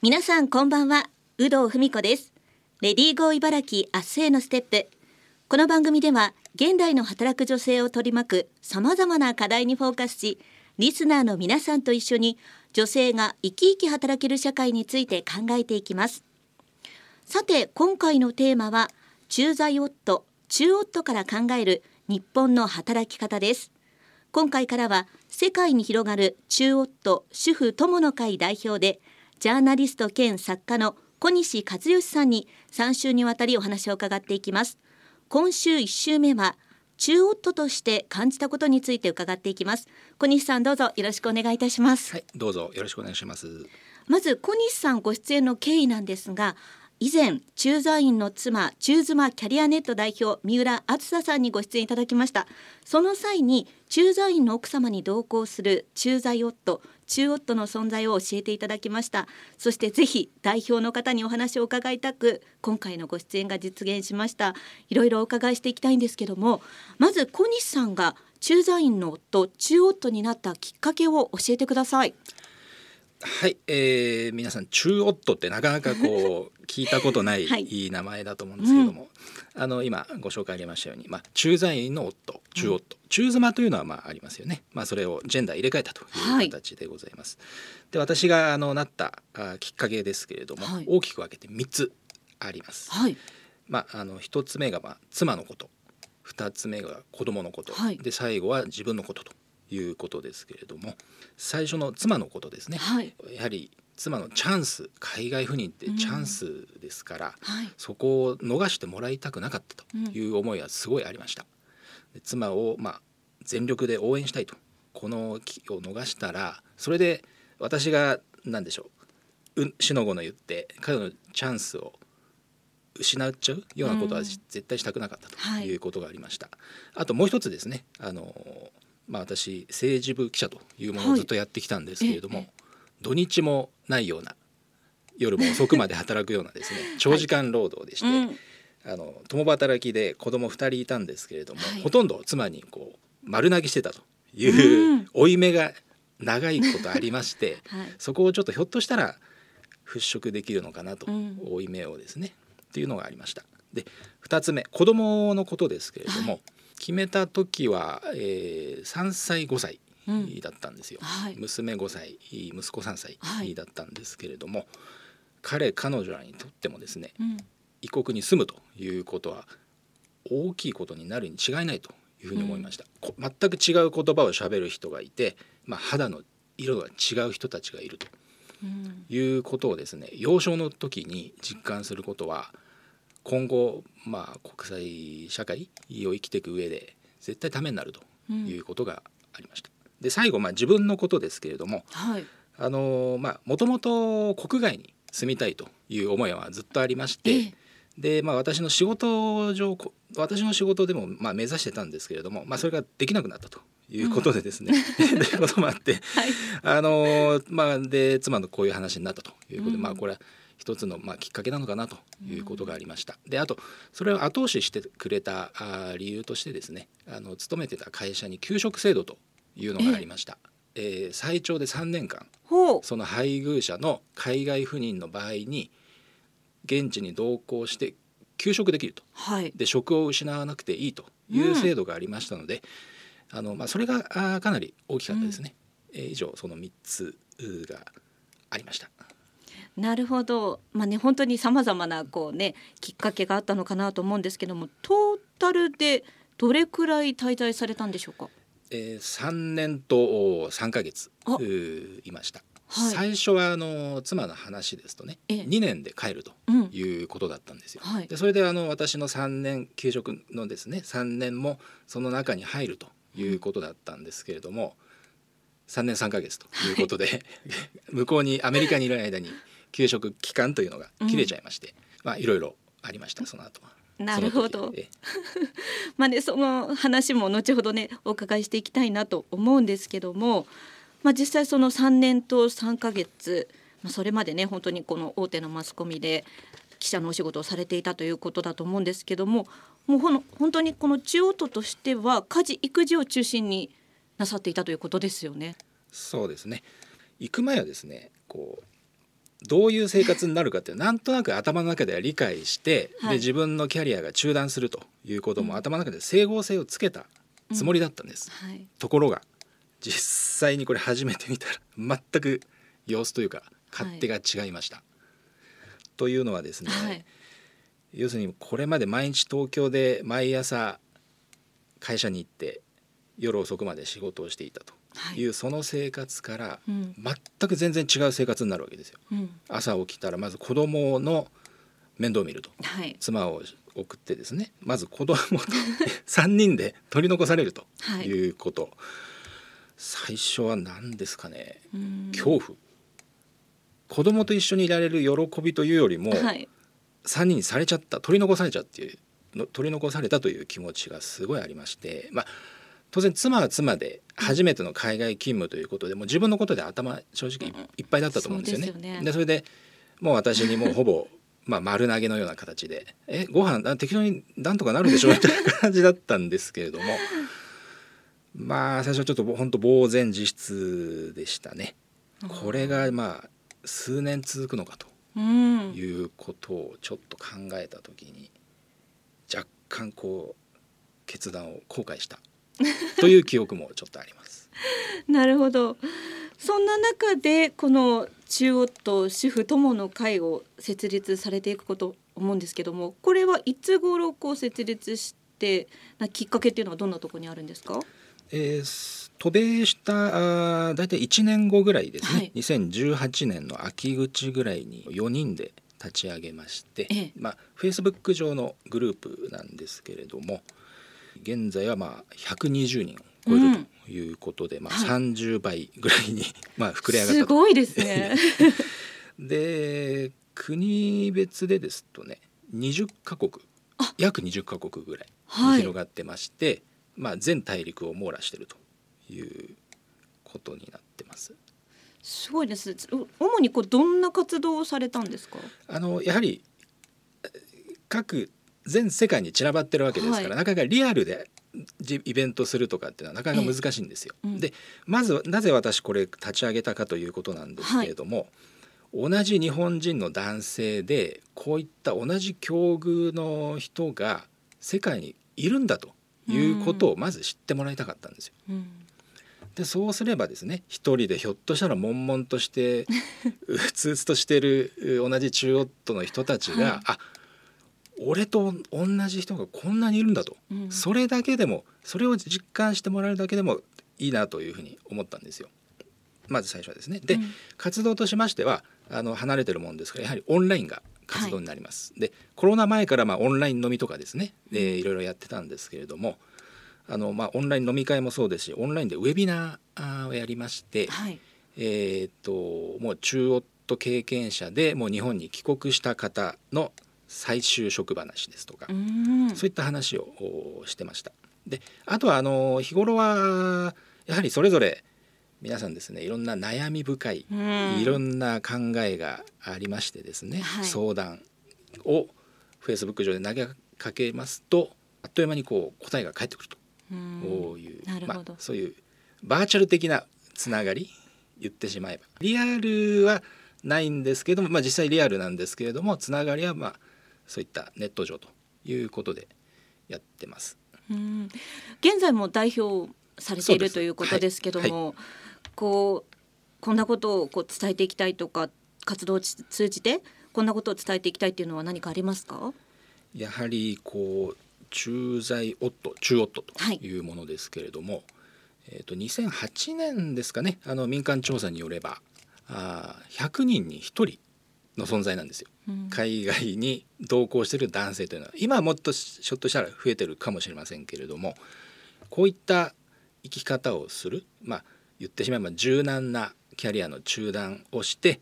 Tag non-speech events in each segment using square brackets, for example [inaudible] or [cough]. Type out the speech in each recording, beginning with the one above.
皆さんこんばんは。有働文子です。レディーゴー茨城明日へのステップ。この番組では現代の働く女性を取り巻く様々な課題にフォーカスしリスナーの皆さんと一緒に女性が生き生き働ける社会について考えていきます。さて今回のテーマは駐在夫中夫から考える日本の働き方です。今回からは世界に広がる中夫主婦友の会代表でジャーナリスト兼作家の小西和義さんに3週にわたりお話を伺っていきます。今週1週目は中夫として感じたことについて伺っていきます。小西さんどうぞよろしくお願いいたします。はいどうぞよろしくお願いします。まず小西さんご出演の経緯なんですが以前駐在員の妻中妻キャリアネット代表三浦梓さんにご出演いただきました。その際に駐在員の奥様に同行する駐在夫中夫の存在を教えていただきました。そしてぜひ代表の方にお話を伺いたく今回のご出演が実現しました。いろいろお伺いしていきたいんですけどもまず小西さんが駐在員の夫中夫になったきっかけを教えてください。はい、えー、皆さん中夫ってなかなかこう聞いたことないい。い名前だと思うんですけれども、うん、あの今ご紹介ありましたように、まあ、駐在員の夫中夫、うん、中妻というのはまあありますよね、まあ、それをジェンダー入れ替えたという形でございます。はい、で私があのなったあきっかけですけれども、はい、大きく分けて3つあります。はい、まあ、あの1つ目がまあ妻のこと。2つ目が子供のこと、で最後は自分のことということですけれども最初の妻のことですね、はい、やはり妻のチャンス海外赴任ってチャンスですから、うんはい、そこを逃してもらいたくなかったという思いはすごいありました。で妻をまあ全力で応援したいと。この機を逃したらそれで私が何でしょううしのごの言って彼のチャンスを失っちゃうようなことは絶対したくなかったとい。うことがありました。うんはい、あともう一つですね。あのまあ、私政治部記者というものをずっとやってきたんですけれども、はい、土日もないような夜も遅くまで働くようなですね長時間労働でして、はいあの共働きで子供2人いたんですけれども、はい、ほとんど妻にこう丸投げしてたという負い目が長いことありまして、[laughs] そこをちょっとひょっとしたら払拭できるのかなと、負い目をですねっていうのがありました。で2つ目子供のことですけれども、決めた時は、えー、3歳5歳だったんですよ、うんはい、娘5歳息子3歳だったんですけれども、はい、彼彼女らにとってもですね、うん、異国に住むということは大きいことになるに違いないというふうに思いました、うん、全く違う言葉をしゃべる人がいて、まあ、肌の色が違う人たちがいると、いうことをですね幼少の時に実感することは今後、まあ、国際社会を生きていく上で絶対ためになるということがありました。うん、で最後、まあ、自分のことですけれども、はい、あのまあもともと国外に住みたいという思いはずっとありまして、で、まあ、私の仕事上私の仕事でもまあ目指してたんですけれども、まあ、それができなくなったということでですね、[laughs] うん、ということもあって、はい、あのまあで妻のこういう話になったということで、うん、まあこれは一つのまあきっかけなのかなということがありました。であとそれを後押ししてくれたあ理由としてですねあの勤めてた会社に給食制度というのがありました。ええー、最長で3年間その配偶者の海外赴任の場合に現地に同行して休職できると、はい、で職を失わなくていいという制度がありましたので、うん、あのまあ、それがあかなり大きかったですね。うん、えー、以上その3つがありました。なるほど、まあね、本当にさまざまなこう、ね、きっかけがあったのかなと思うんですけどもトータルでどれくらい滞在されたんでしょうか、えー、3年と3か月。いました。はい、最初はあの妻の話ですとね、ええ、2年で帰るということだったんですよ。うんはい、でそれであの私の3年給食のですね3年もその中に入るということだったんですけれども、うん、3年3か月ということで、はい、[laughs] 向こうにアメリカにいる間に給食期間というのが切れちゃいまして、うん、まあいろいろありましたその後は。なるほど。[laughs] まあねその話も後ほどねお伺いしていきたいなと思うんですけども、まあ実際その3年と3ヶ月、まあ、それまでね本当にこの大手のマスコミで記者のお仕事をされていたということだと思うんですけども、もうほの本当にこの中央都としては家事育児を中心になさっていたということですよね。そうですね。行く前はですね、こうどういう生活になるかってなんとなく頭の中では理解して、はい、で自分のキャリアが中断するということも頭の中で整合性をつけたつもりだったんです。うん。はい、ところが実際にこれ始めてみたら全く様子というか勝手が違いました。はい、というのはですね、要するにこれまで毎日東京で毎朝会社に行って夜遅くまで仕事をしていたとい。う、その生活から全く全然違う生活になるわけですよ。うん、朝起きたらまず子供の面倒を見ると、はい、妻を送ってですねまず子供と [laughs] 3人で取り残されるとい。うこと、はい、最初は何ですかね。恐怖。子供と一緒にいられる喜びというよりも、はい、3人にされちゃった取り残されちゃっていう取り残されたという気持ちがすごいありましてまあ当然妻は妻で初めての海外勤務ということでもう自分のことで頭正直いっぱいだったと思うんですよね。うん、で、ね、それでもう私にもうほぼまあ丸投げのような形で「えご飯適当になんとかなるでしょ」みたいな [laughs] 感じだったんですけれども。まあ最初はちょっと本当呆然自失でしたね。これがまあ数年続くのかと。いうことをちょっと考えた時に若干こう決断を後悔した [laughs] という記憶もちょっとあります。なるほど。そんな中でこの中夫主婦友の会を設立されていくこと思うんですけどもこれはいつ頃こう設立してなきっかけっていうのはどんなところにあるんですか？えー、渡米した大体1年後ぐらいですね、はい、2018年の秋口ぐらいに4人で立ち上げまして、ええ、まあ、フェイスブック上のグループなんですけれども現在はまあ120人を超えるということで、うん、まあ、30倍ぐらいに、[laughs] まあ膨れ上がったすごいですね [laughs] で国別でですとね20カ国約20カ国ぐらいに広がってまして、はい、まあ、全大陸を網羅しているということになってます。すごいです。主にこうどんな活動をされたんですか？あのやはり各全世界に散らばってるわけですから、はい、なかなかリアルでイベントするとかっていうのはなかなか難しいんですよ。うん、でまずなぜ私これ立ち上げたかということなんですけれども、はい、同じ日本人の男性でこういった同じ境遇の人が世界にいるんだということをまず知ってもらいたかったんですよ。うん。でそうすればですね一人でひょっとしたら悶々として [laughs] うつうつとしてる同じ中夫の人たちが、はい、あ俺と同じ人がこんなにいるんだと、うん、それだけでもそれを実感してもらえるだけでもいいなというふうに思ったんですよ。まず最初はですね。で、うん、活動としましてはあの離れてるもんですからやはりオンラインが活動になります。はい、でコロナ前からまあオンライン飲みとかですね、でいろいろやってたんですけれどもあの、まあ、オンライン飲み会もそうですしオンラインでウェビナーをやりまして、はい、えー、っともう中夫経験者でもう日本に帰国した方の再就職話ですとかそういった話をしてました。であとはあの日頃はやはりそれぞれ皆さんですねいろんな悩み深いいろんな考えがありましてですね、はい、相談をフェイスブック上で投げかけますとあっという間にこう答えが返ってくると。いうまあ、そういうバーチャル的なつながり言ってしまえば。リアルはないんですけども、まあ、実際リアルなんですけれどもつながりはまあそういったネット上ということでやってます。うん。現在も代表されているということですけども、はい。はい、こうこんなことをこう伝えていきたいとか活動を通じてこんなことを伝えていきたいっていうのは何かありますか？やはりこう駐在夫中夫というものですけれども、はい、えーと、と2008年ですかねあの民間調査によればあ100人に1人の存在なんですよ、うん、海外に同行している男性というのは今はもっとひょっとしたら増えてるかもしれませんけれどもこういった生き方をするまあ言ってしまえば柔軟なキャリアの中断をして、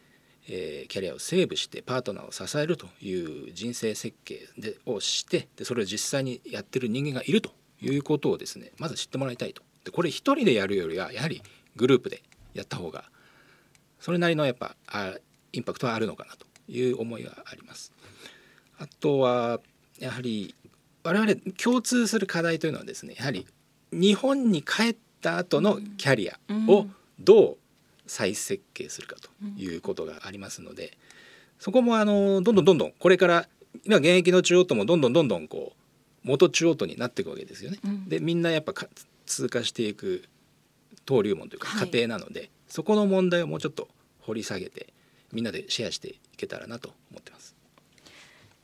えー、キャリアをセーブしてパートナーを支えるという人生設計でをしてでそれを実際にやってる人間がいるということをですねまず知ってもらいたいと。でこれ一人でやるよりはやはりグループでやった方がそれなりのやっぱあインパクトはあるのかなという思いがあります。あとはやはり我々共通する課題というのはですねやはり日本に帰った後のキャリアをどう再設計するかということがありますので、そこもあのどんどんどんどんこれから今現役の中央ともどんどんどんどんこう元中央とになっていくわけですよね。うん、でみんなやっぱ通過していく登竜門というか過程なので、はい、そこの問題をもうちょっと掘り下げてみんなでシェアしていけたらなと思ってます。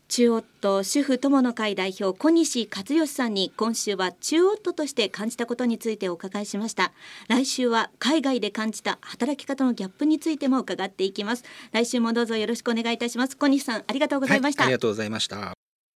中夫主婦友の会代表小西和義さんに今週は中夫として感じたことについてお伺いしました。来週は海外で感じた働き方のギャップについても伺っていきます。来週もどうぞよろしくお願いいたします。小西さんありがとうございました、はい、ありがとうございました